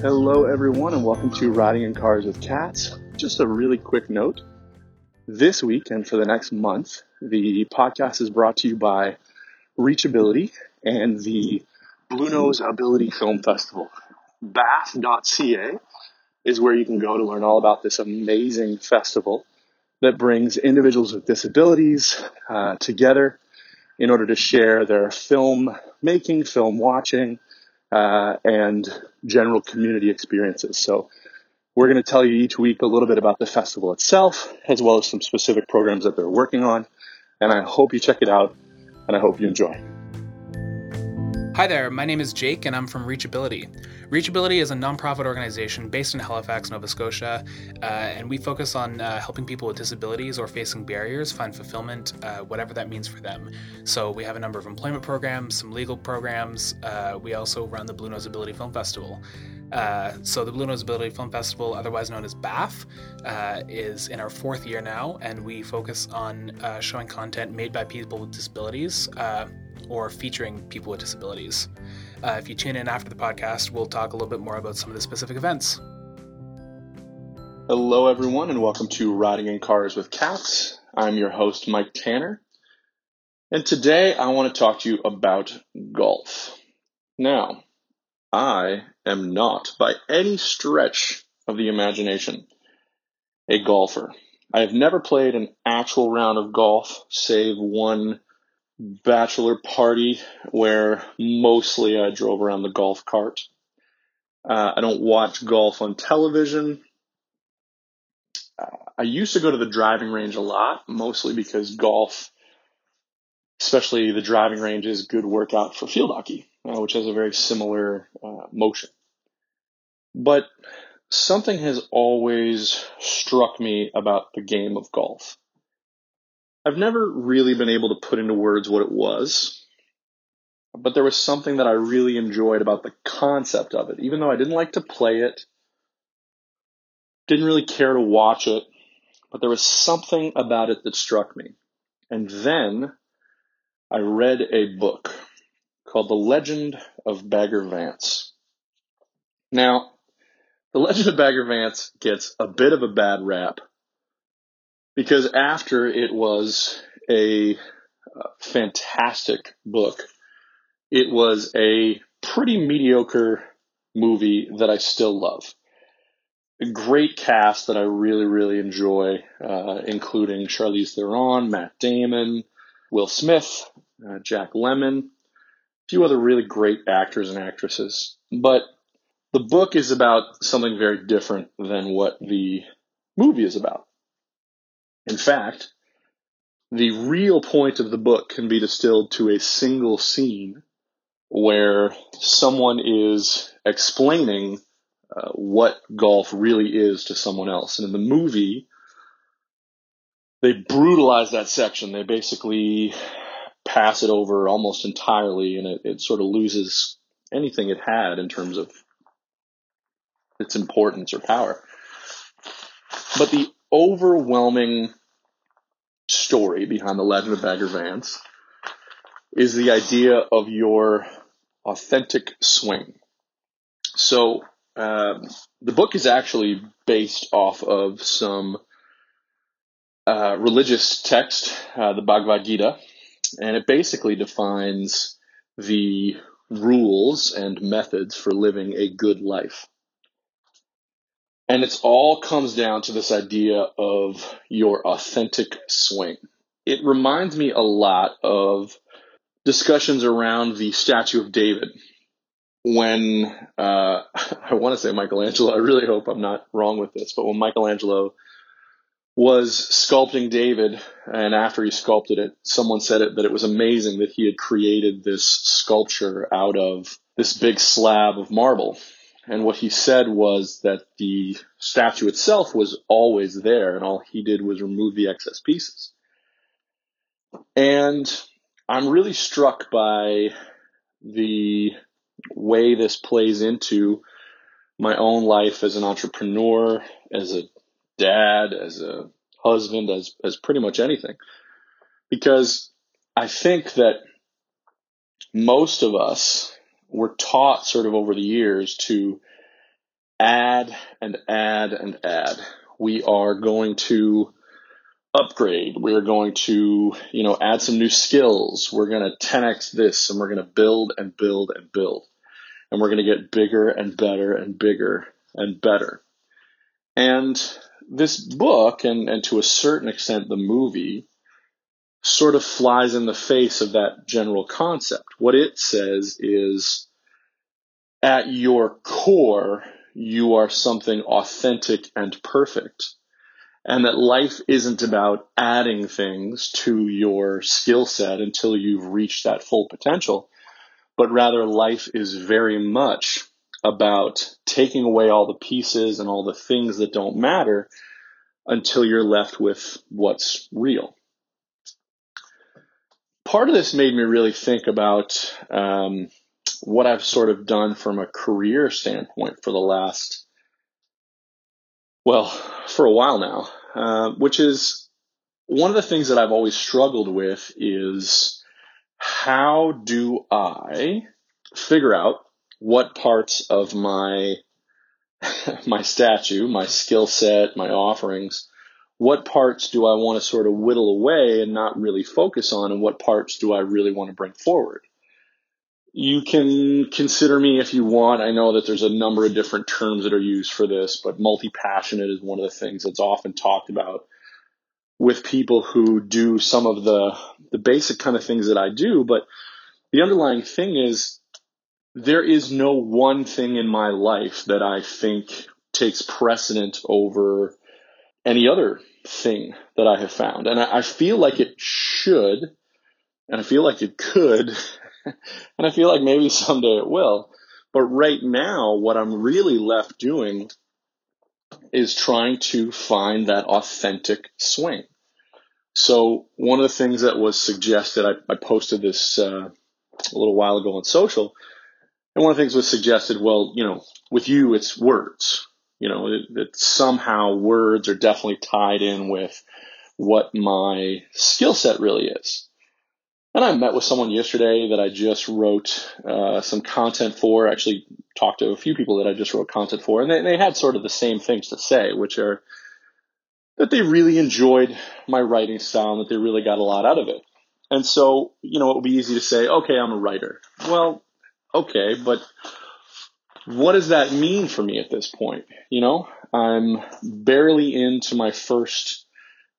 Hello, everyone, and welcome to Riding in Cars with Cats. Just a really quick note. This week and for the next month, the podcast is brought to you by Reachability and the Bluenose Ability Film Festival. baff.ca is where you can go to learn all about this amazing festival that brings individuals with disabilities uh, together in order to share their film making, film watching, uh, and general community experiences. So we're going to tell you each week a little bit about the festival itself, as well as some specific programs that they're working on. And I hope you check it out, and I hope you enjoy. Hi there, my name is Jake and I'm from Reachability. Reachability is a nonprofit organization based in Halifax, Nova Scotia, uh, and we focus on uh, helping people with disabilities or facing barriers find fulfillment, uh, whatever that means for them. So we have a number of employment programs, some legal programs. Uh, we also run the Bluenose Ability Film Festival. Uh, so the Bluenose Ability Film Festival, otherwise known as BAFF, uh, is in our fourth year now, and we focus on uh, showing content made by people with disabilities uh, or featuring people with disabilities. Uh, if you tune in after the podcast, we'll talk a little bit more about some of the specific events. Hello, everyone, and welcome to Riding in Cars with Cats. I'm your host, Mike Tanner, and today I want to talk to you about golf. Now, I am not, by any stretch of the imagination, a golfer. I have never played an actual round of golf, save one bachelor party where mostly I drove around the golf cart. Uh, I don't watch golf on television. Uh, I used to go to the driving range a lot, mostly because golf, especially the driving range, is good workout for field hockey, uh, which has a very similar uh, motion. But something has always struck me about the game of golf. I've never really been able to put into words what it was, but there was something that I really enjoyed about the concept of it. Even though I didn't like to play it, didn't really care to watch it, but there was something about it that struck me. And then I read a book called The Legend of Bagger Vance. Now, The Legend of Bagger Vance gets a bit of a bad rap because after it was a uh, fantastic book, it was a pretty mediocre movie that I still love. A great cast that I really, really enjoy, uh, including Charlize Theron, Matt Damon, Will Smith, uh, Jack Lemmon, a few other really great actors and actresses. But the book is about something very different than what the movie is about. In fact, the real point of the book can be distilled to a single scene where someone is explaining uh, what golf really is to someone else. And in the movie, they brutalize that section. They basically pass it over almost entirely, and it, it sort of loses anything it had in terms of its importance or power. But the overwhelming story behind the legend of Bagger Vance is the idea of your authentic swing. So um, the book is actually based off of some uh, religious text, uh, the Bhagavad Gita, and it basically defines the rules and methods for living a good life. And it's all comes down to this idea of your authentic swing. It reminds me a lot of discussions around the statue of David. When uh, I want to say Michelangelo, I really hope I'm not wrong with this, but when Michelangelo was sculpting David, and after he sculpted it, someone said it that it was amazing that he had created this sculpture out of this big slab of marble. And what he said was that the statue itself was always there, and all he did was remove the excess pieces. And I'm really struck by the way this plays into my own life as an entrepreneur, as a dad, as a husband, as, as pretty much anything. Because I think that most of us were taught sort of over the years to add and add and add. We are going to upgrade. We're going to, you know, add some new skills. We're going to 10x this and we're going to build and build and build. And we're going to get bigger and better and bigger and better. And this book, and, and to a certain extent the movie, sort of flies in the face of that general concept. What it says is at your core, you are something authentic and perfect. And that life isn't about adding things to your skill set until you've reached that full potential, but rather life is very much about taking away all the pieces and all the things that don't matter until you're left with what's real. Part of this made me really think about um, what I've sort of done from a career standpoint for the last, well, for a while now, uh, which is one of the things that I've always struggled with is how do I figure out what parts of my my statue, my skill set, my offerings, what parts do I want to sort of whittle away and not really focus on, and what parts do I really want to bring forward? You can consider me if you want. I know that there's a number of different terms that are used for this, but multi passionate is one of the things that's often talked about with people who do some of the, the basic kind of things that I do. But the underlying thing is there is no one thing in my life that I think takes precedent over any other thing that I have found. And I, I feel like it should, and I feel like it could, and I feel like maybe someday it will. But right now, what I'm really left doing is trying to find that authentic swing. So one of the things that was suggested, I, I posted this uh, a little while ago on social, and one of the things was suggested, well, you know, with you, it's words. You know, that somehow words are definitely tied in with what my skill set really is. And I met with someone yesterday that I just wrote uh, some content for. Actually, talked to a few people that I just wrote content for, and they, they had sort of the same things to say, which are that they really enjoyed my writing style and that they really got a lot out of it. And so, you know, it would be easy to say, okay, I'm a writer. Well, okay, but what does that mean for me at this point? You know, I'm barely into my first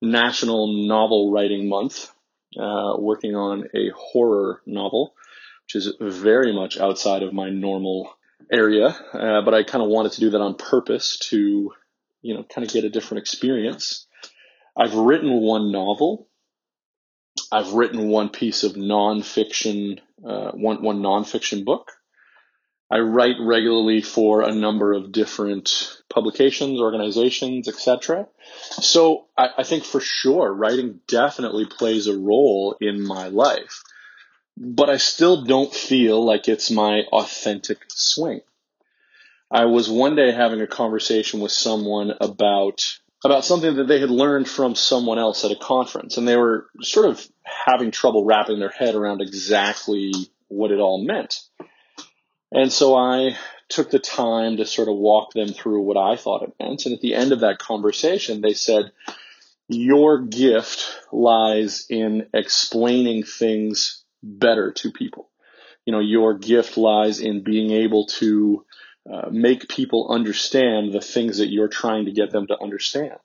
national novel writing month, uh, working on a horror novel, which is very much outside of my normal area. Uh, but I kind of wanted to do that on purpose to, you know, kind of get a different experience. I've written one novel. I've written one piece of nonfiction, uh, one one nonfiction book. I write regularly for a number of different publications, organizations, etc. So I, I, think for sure writing definitely plays a role in my life, but I still don't feel like it's my authentic swing. I was one day having a conversation with someone about about something that they had learned from someone else at a conference and they were sort of having trouble wrapping their head around exactly what it all meant. And so I took the time to sort of walk them through what I thought it meant. And at the end of that conversation, they said, Your gift lies in explaining things better to people. You know, your gift lies in being able to uh, make people understand the things that you're trying to get them to understand.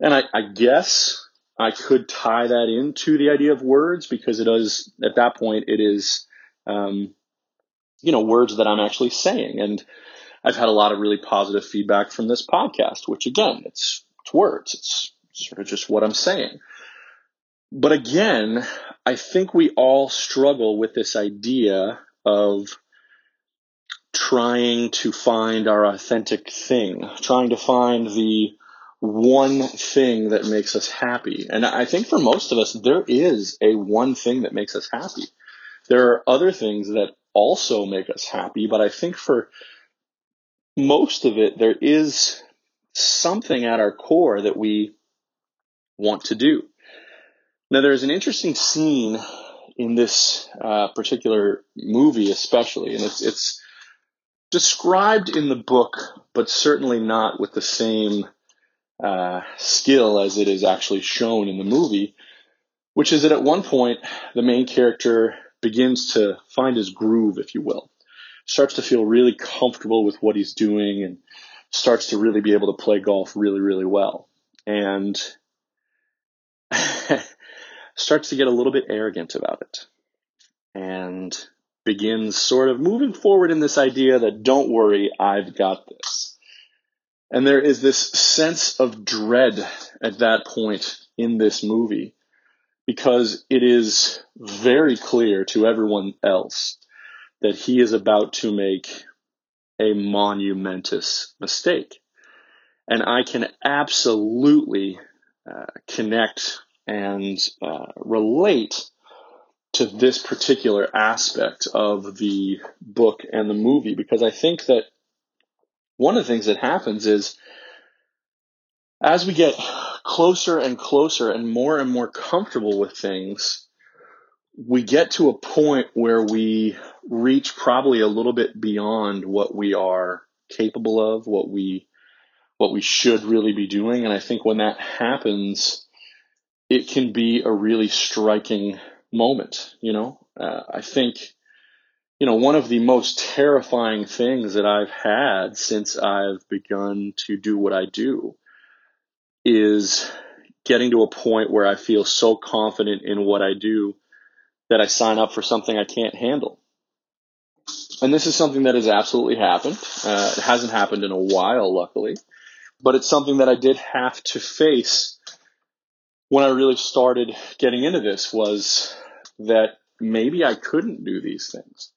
And I, I guess I could tie that into the idea of words because it is, at that point, it is, um, you know, words that I'm actually saying. And I've had a lot of really positive feedback from this podcast, which again, it's, it's words. It's sort of just what I'm saying. But again, I think we all struggle with this idea of trying to find our authentic thing, trying to find the one thing that makes us happy. And I think for most of us, there is a one thing that makes us happy. There are other things that also make us happy. But I think for most of it, there is something at our core that we want to do. Now, there's an interesting scene in this uh, particular movie, especially, and it's it's described in the book, but certainly not with the same uh, skill as it is actually shown in the movie, which is that at one point the main character begins to find his groove, if you will, starts to feel really comfortable with what he's doing and starts to really be able to play golf really, really well. And starts to get a little bit arrogant about it and begins sort of moving forward in this idea that don't worry, I've got this. And there is this sense of dread at that point in this movie because it is very clear to everyone else that he is about to make a monumentous mistake. And I can absolutely uh, connect and uh, relate to this particular aspect of the book and the movie because I think that one of the things that happens is as we get closer and closer and more and more comfortable with things, we get to a point where we reach probably a little bit beyond what we are capable of, what we what we should really be doing. And I think when that happens, it can be a really striking moment. You know, uh, I think, you know, one of the most terrifying things that I've had since I've begun to do what I do is getting to a point where I feel so confident in what I do that I sign up for something I can't handle. And this is something that has absolutely happened. Uh, it hasn't happened in a while, luckily, but it's something that I did have to face when I really started getting into this was that maybe I couldn't do these things.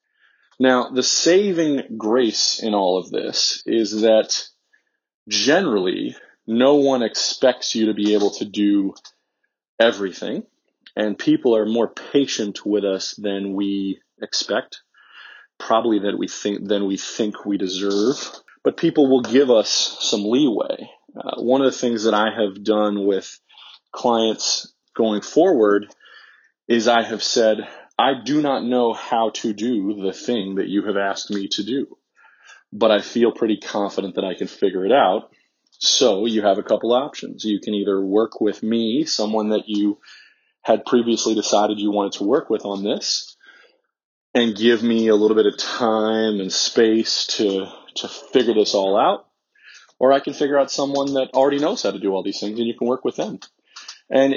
Now, the saving grace in all of this is that generally no one expects you to be able to do everything. And people are more patient with us than we expect probably that we think than we think we deserve. But people will give us some leeway. Uh, one of the things that i have done with clients going forward is i have said i do not know how to do the thing that you have asked me to do but i feel pretty confident that i can figure it out so you have a couple options. You can either work with me, someone that you had previously decided you wanted to work with on this, and give me a little bit of time and space to to figure this all out. Or I can figure out someone that already knows how to do all these things and you can work with them. And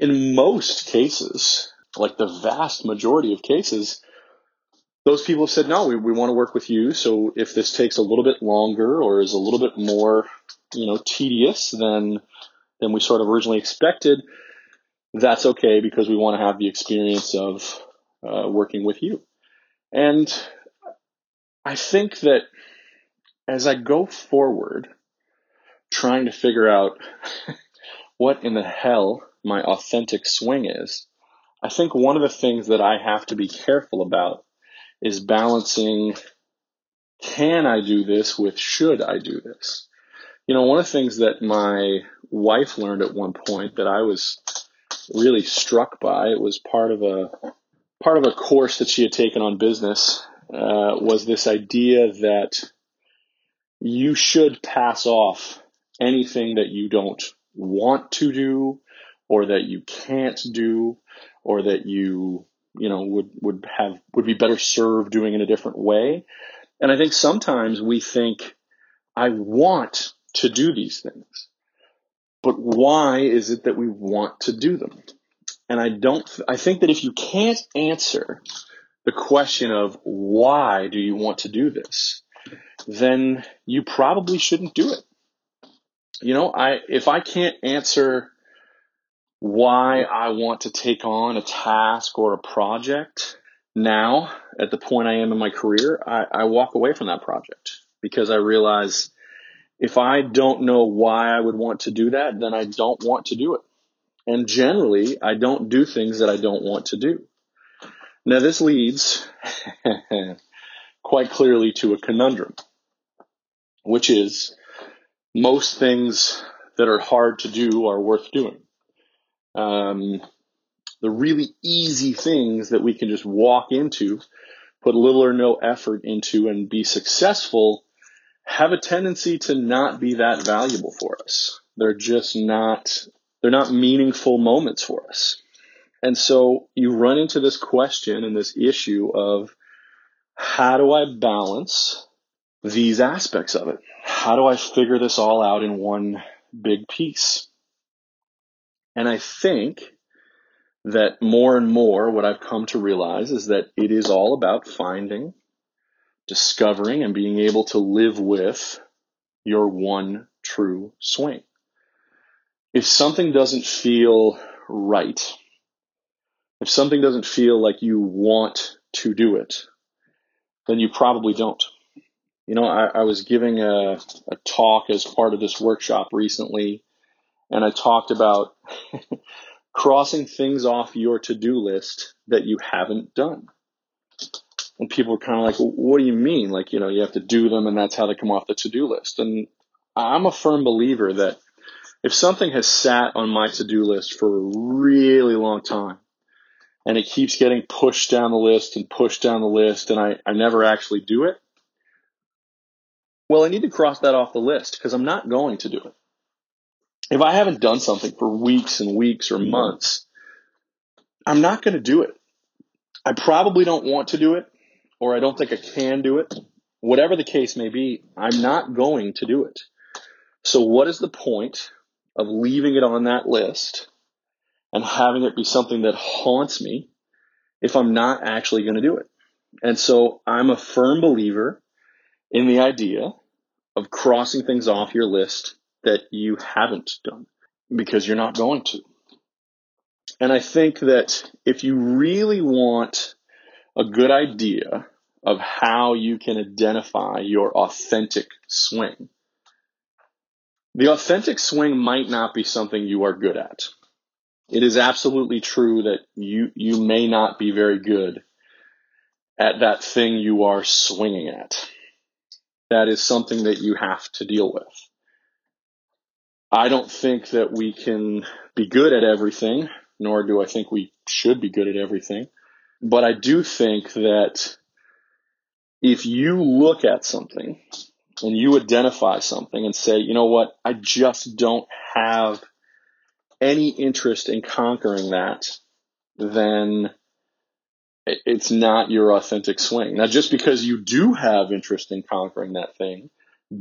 in most cases, like the vast majority of cases, those people have said, no, we, we want to work with you. So if this takes a little bit longer or is a little bit more you know, tedious than than we sort of originally expected, that's okay because we want to have the experience of uh, working with you. And I think that as I go forward, trying to figure out what in the hell my authentic swing is, I think one of the things that I have to be careful about is balancing can I do this with should I do this? You know, one of the things that my wife learned at one point that I was really struck by, it was part of a part of a course that she had taken on business, uh, was this idea that you should pass off anything that you don't want to do or that you can't do or that you you know would would have would be better served doing in a different way and i think sometimes we think i want to do these things. But why is it that we want to do them? And I don't, I think that if you can't answer the question of why do you want to do this, then you probably shouldn't do it. You know, I, if I can't answer why I want to take on a task or a project now at the point I am in my career, I, I walk away from that project because I realize if I don't know why I would want to do that, then I don't want to do it. And generally, I don't do things that I don't want to do. Now, this leads quite clearly to a conundrum, which is most things that are hard to do are worth doing. Um, the really easy things that we can just walk into put little or no effort into and be successful have a tendency to not be that valuable for us. They're just not, they're not meaningful moments for us. And so you run into this question and this issue of how do I balance these aspects of it? How do I figure this all out in one big piece? And I think that more and more what I've come to realize is that it is all about finding, discovering, and being able to live with your one true swing. If something doesn't feel right, if something doesn't feel like you want to do it, then you probably don't. You know, I, I was giving a, a talk as part of this workshop recently, and I talked about crossing things off your to do list that you haven't done. And people were kind of like, well, what do you mean? Like, you know, you have to do them and that's how they come off the to do list. And I'm a firm believer that if something has sat on my to do list for a really long time and it keeps getting pushed down the list and pushed down the list and I, I never actually do it, well, I need to cross that off the list because I'm not going to do it if I haven't done something for weeks and weeks or mm-hmm. months, I'm not going to do it. I probably don't want to do it, or I don't think I can do it. Whatever the case may be, I'm not going to do it. So, what is the point of leaving it on that list and having it be something that haunts me if I'm not actually going to do it? And so, I'm a firm believer in the idea of crossing things off your list that you haven't done because you're not going to. And I think that if you really want a good idea of how you can identify your authentic swing, the authentic swing might not be something you are good at. It is absolutely true that you, you may not be very good at that thing you are swinging at. That is something that you have to deal with. I don't think that we can be good at everything, nor do I think we should be good at everything. But I do think that if you look at something and you identify something and say, you know what, I just don't have any interest in conquering that, then it's not your authentic swing. Now, just because you do have interest in conquering that thing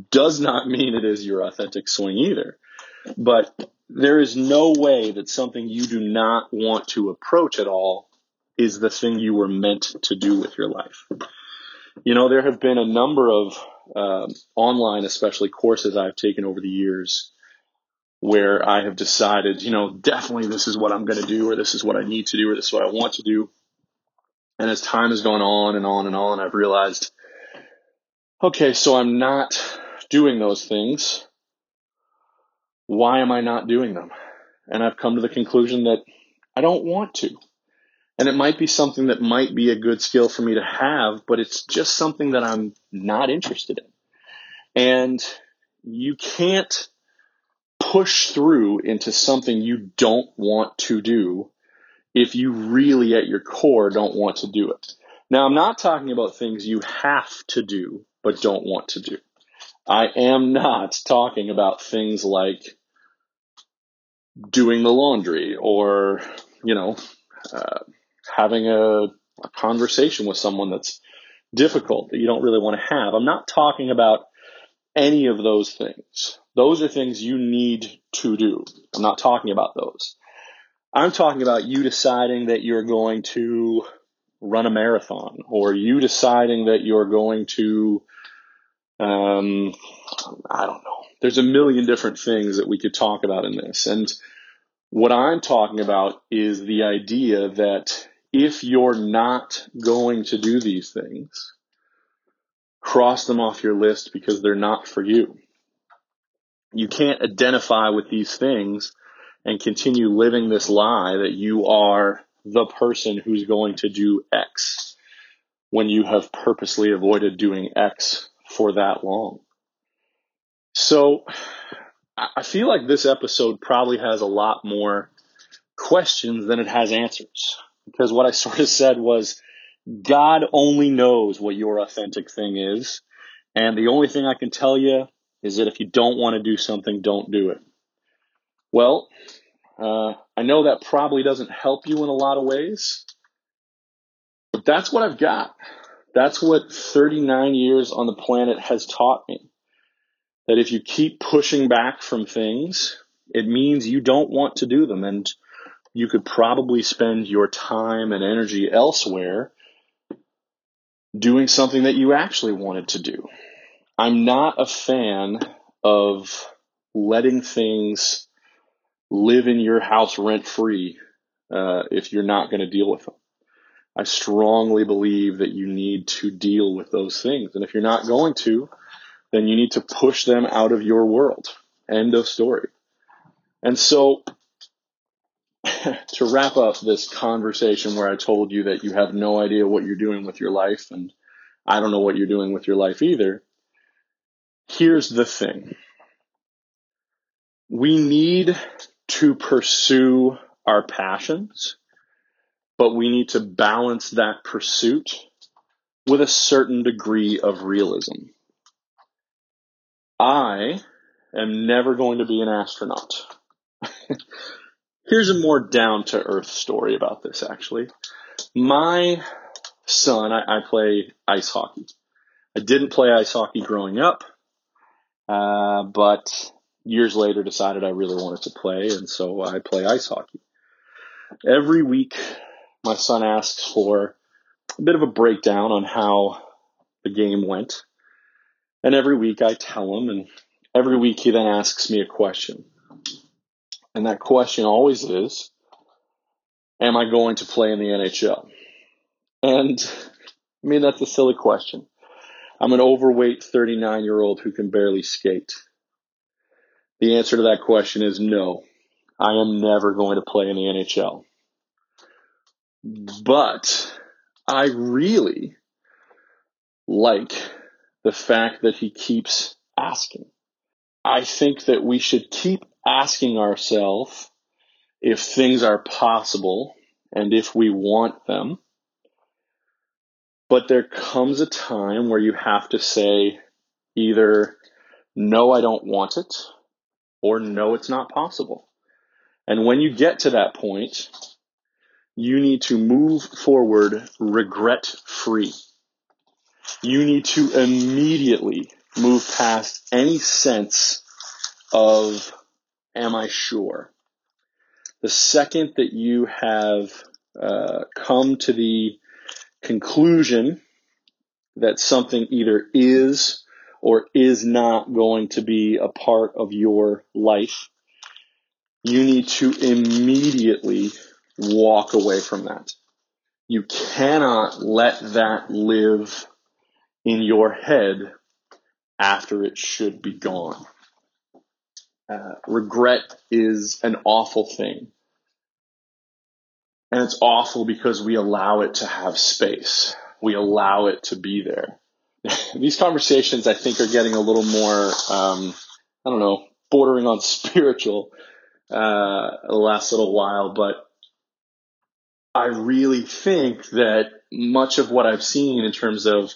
does not mean it is your authentic swing either. But there is no way that something you do not want to approach at all is the thing you were meant to do with your life. You know, there have been a number of uh, online, especially courses I've taken over the years where I have decided, you know, definitely this is what I'm going to do, or this is what I need to do, or this is what I want to do. And as time has gone on and on and on, I've realized, okay, so I'm not doing those things why am I not doing them? And I've come to the conclusion that I don't want to. And it might be something that might be a good skill for me to have, but it's just something that I'm not interested in. And you can't push through into something you don't want to do if you really at your core don't want to do it. Now, I'm not talking about things you have to do but don't want to do. I am not talking about things like doing the laundry or, you know, uh, having a, a conversation with someone that's difficult that you don't really want to have. I'm not talking about any of those things. Those are things you need to do. I'm not talking about those. I'm talking about you deciding that you're going to run a marathon or you deciding that you're going to, um, I don't know, there's a million different things that we could talk about in this. And what I'm talking about is the idea that if you're not going to do these things, cross them off your list because they're not for you. You can't identify with these things and continue living this lie that you are the person who's going to do X when you have purposely avoided doing X for that long. So I feel like this episode probably has a lot more questions than it has answers. Because what I sort of said was God only knows what your authentic thing is. And the only thing I can tell you is that if you don't want to do something, don't do it. Well, uh, I know that probably doesn't help you in a lot of ways, but that's what I've got. That's what 39 years on the planet has taught me. That if you keep pushing back from things, it means you don't want to do them. And you could probably spend your time and energy elsewhere doing something that you actually wanted to do. I'm not a fan of letting things live in your house rent free uh, if you're not going to deal with them. I strongly believe that you need to deal with those things. And if you're not going to, then you need to push them out of your world. End of story. And so, to wrap up this conversation where I told you that you have no idea what you're doing with your life, and I don't know what you're doing with your life either, here's the thing. We need to pursue our passions, but we need to balance that pursuit with a certain degree of realism. I am never going to be an astronaut. Here's a more down to earth story about this actually. My son, I, I, play ice hockey. I didn't play ice hockey growing up, uh, but years later decided I really wanted to play, and so I play ice hockey. Every week, my son asks for a bit of a breakdown on how the game went. And every week I tell him, and every week he then asks me a question. And that question always is, am I going to play in the NHL? And I mean, that's a silly question. I'm an overweight 39 year old who can barely skate. The answer to that question is no. I am never going to play in the NHL. But I really like the fact that he keeps asking. I think that we should keep asking ourselves if things are possible and if we want them. But there comes a time where you have to say either, no, I don't want it, or no, it's not possible. And when you get to that point, you need to move forward regret free. You need to immediately move past any sense of, am I sure? The second that you have uh, come to the conclusion that something either is or is not going to be a part of your life, you need to immediately walk away from that. You cannot let that live in your head after it should be gone. Uh, regret is an awful thing. And it's awful because we allow it to have space. We allow it to be there. These conversations, I think, are getting a little more, um, I don't know, bordering on spiritual uh, the last little while, but I really think that much of what I've seen in terms of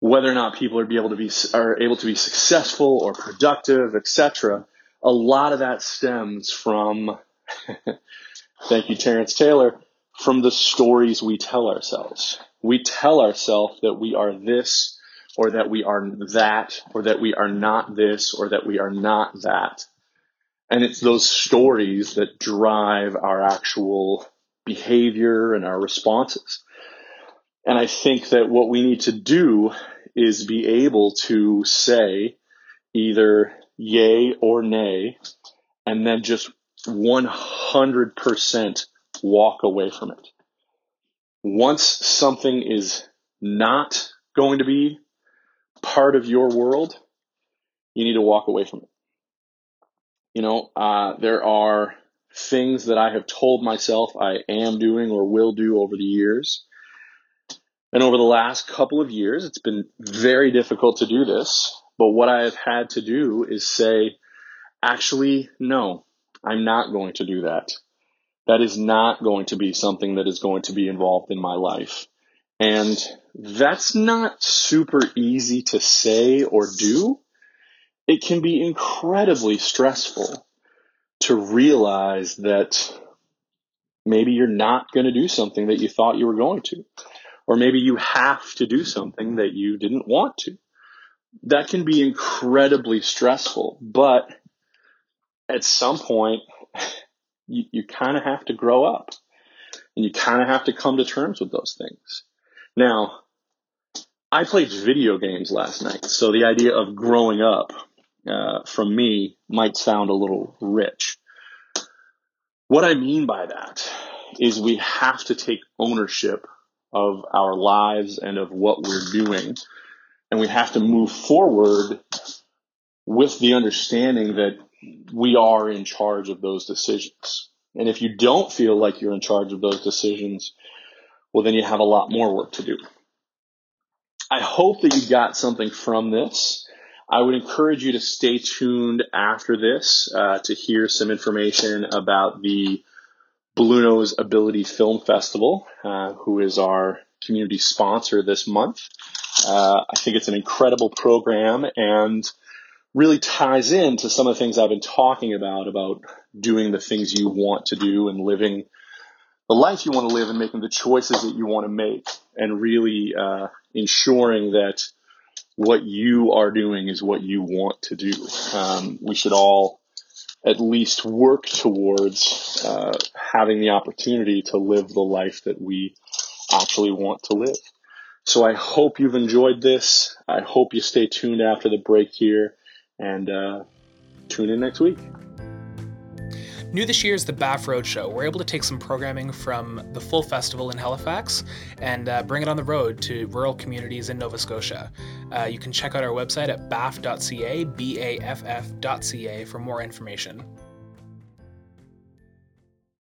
whether or not people are be able to be are able to be successful or productive, etc. A lot of that stems from thank you, Terrence Taylor, from the stories we tell ourselves. We tell ourselves that we are this or that we are that or that we are not this or that we are not that. And it's those stories that drive our actual behavior and our responses. And I think that what we need to do is be able to say either yay or nay, and then just 100% walk away from it. Once something is not going to be part of your world, you need to walk away from it. You know, uh, there are things that I have told myself I am doing or will do over the years. And over the last couple of years, it's been very difficult to do this. But what I have had to do is say, actually, no, I'm not going to do that. That is not going to be something that is going to be involved in my life. And that's not super easy to say or do. It can be incredibly stressful to realize that maybe you're not going to do something that you thought you were going to, or maybe you have to do something that you didn't want to. That can be incredibly stressful, but at some point, you, you kind of have to grow up and you kind of have to come to terms with those things. Now, I played video games last night, so the idea of growing up uh, from me might sound a little rich. What I mean by that is we have to take ownership of our lives and of what we're doing, and we have to move forward with the understanding that we are in charge of those decisions. And if you don't feel like you're in charge of those decisions, well, then you have a lot more work to do. I hope that you got something from this. I would encourage you to stay tuned after this uh, to hear some information about the Bluenose Ability Film Festival, uh, who is our community sponsor this month. Uh, I think it's an incredible program and really ties into some of the things I've been talking about, about doing the things you want to do and living the life you want to live and making the choices that you want to make and really uh, ensuring that what you are doing is what you want to do. Um, we should all at least work towards uh, having the opportunity to live the life that we actually want to live. So I hope you've enjoyed this. I hope you stay tuned after the break here and uh, tune in next week. New this year is the BAFF Roadshow. We're able to take some programming from the full festival in Halifax and uh, bring it on the road to rural communities in Nova Scotia. Uh, you can check out our website at baff.ca, B A F F.ca, for more information.